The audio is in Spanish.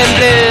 tendré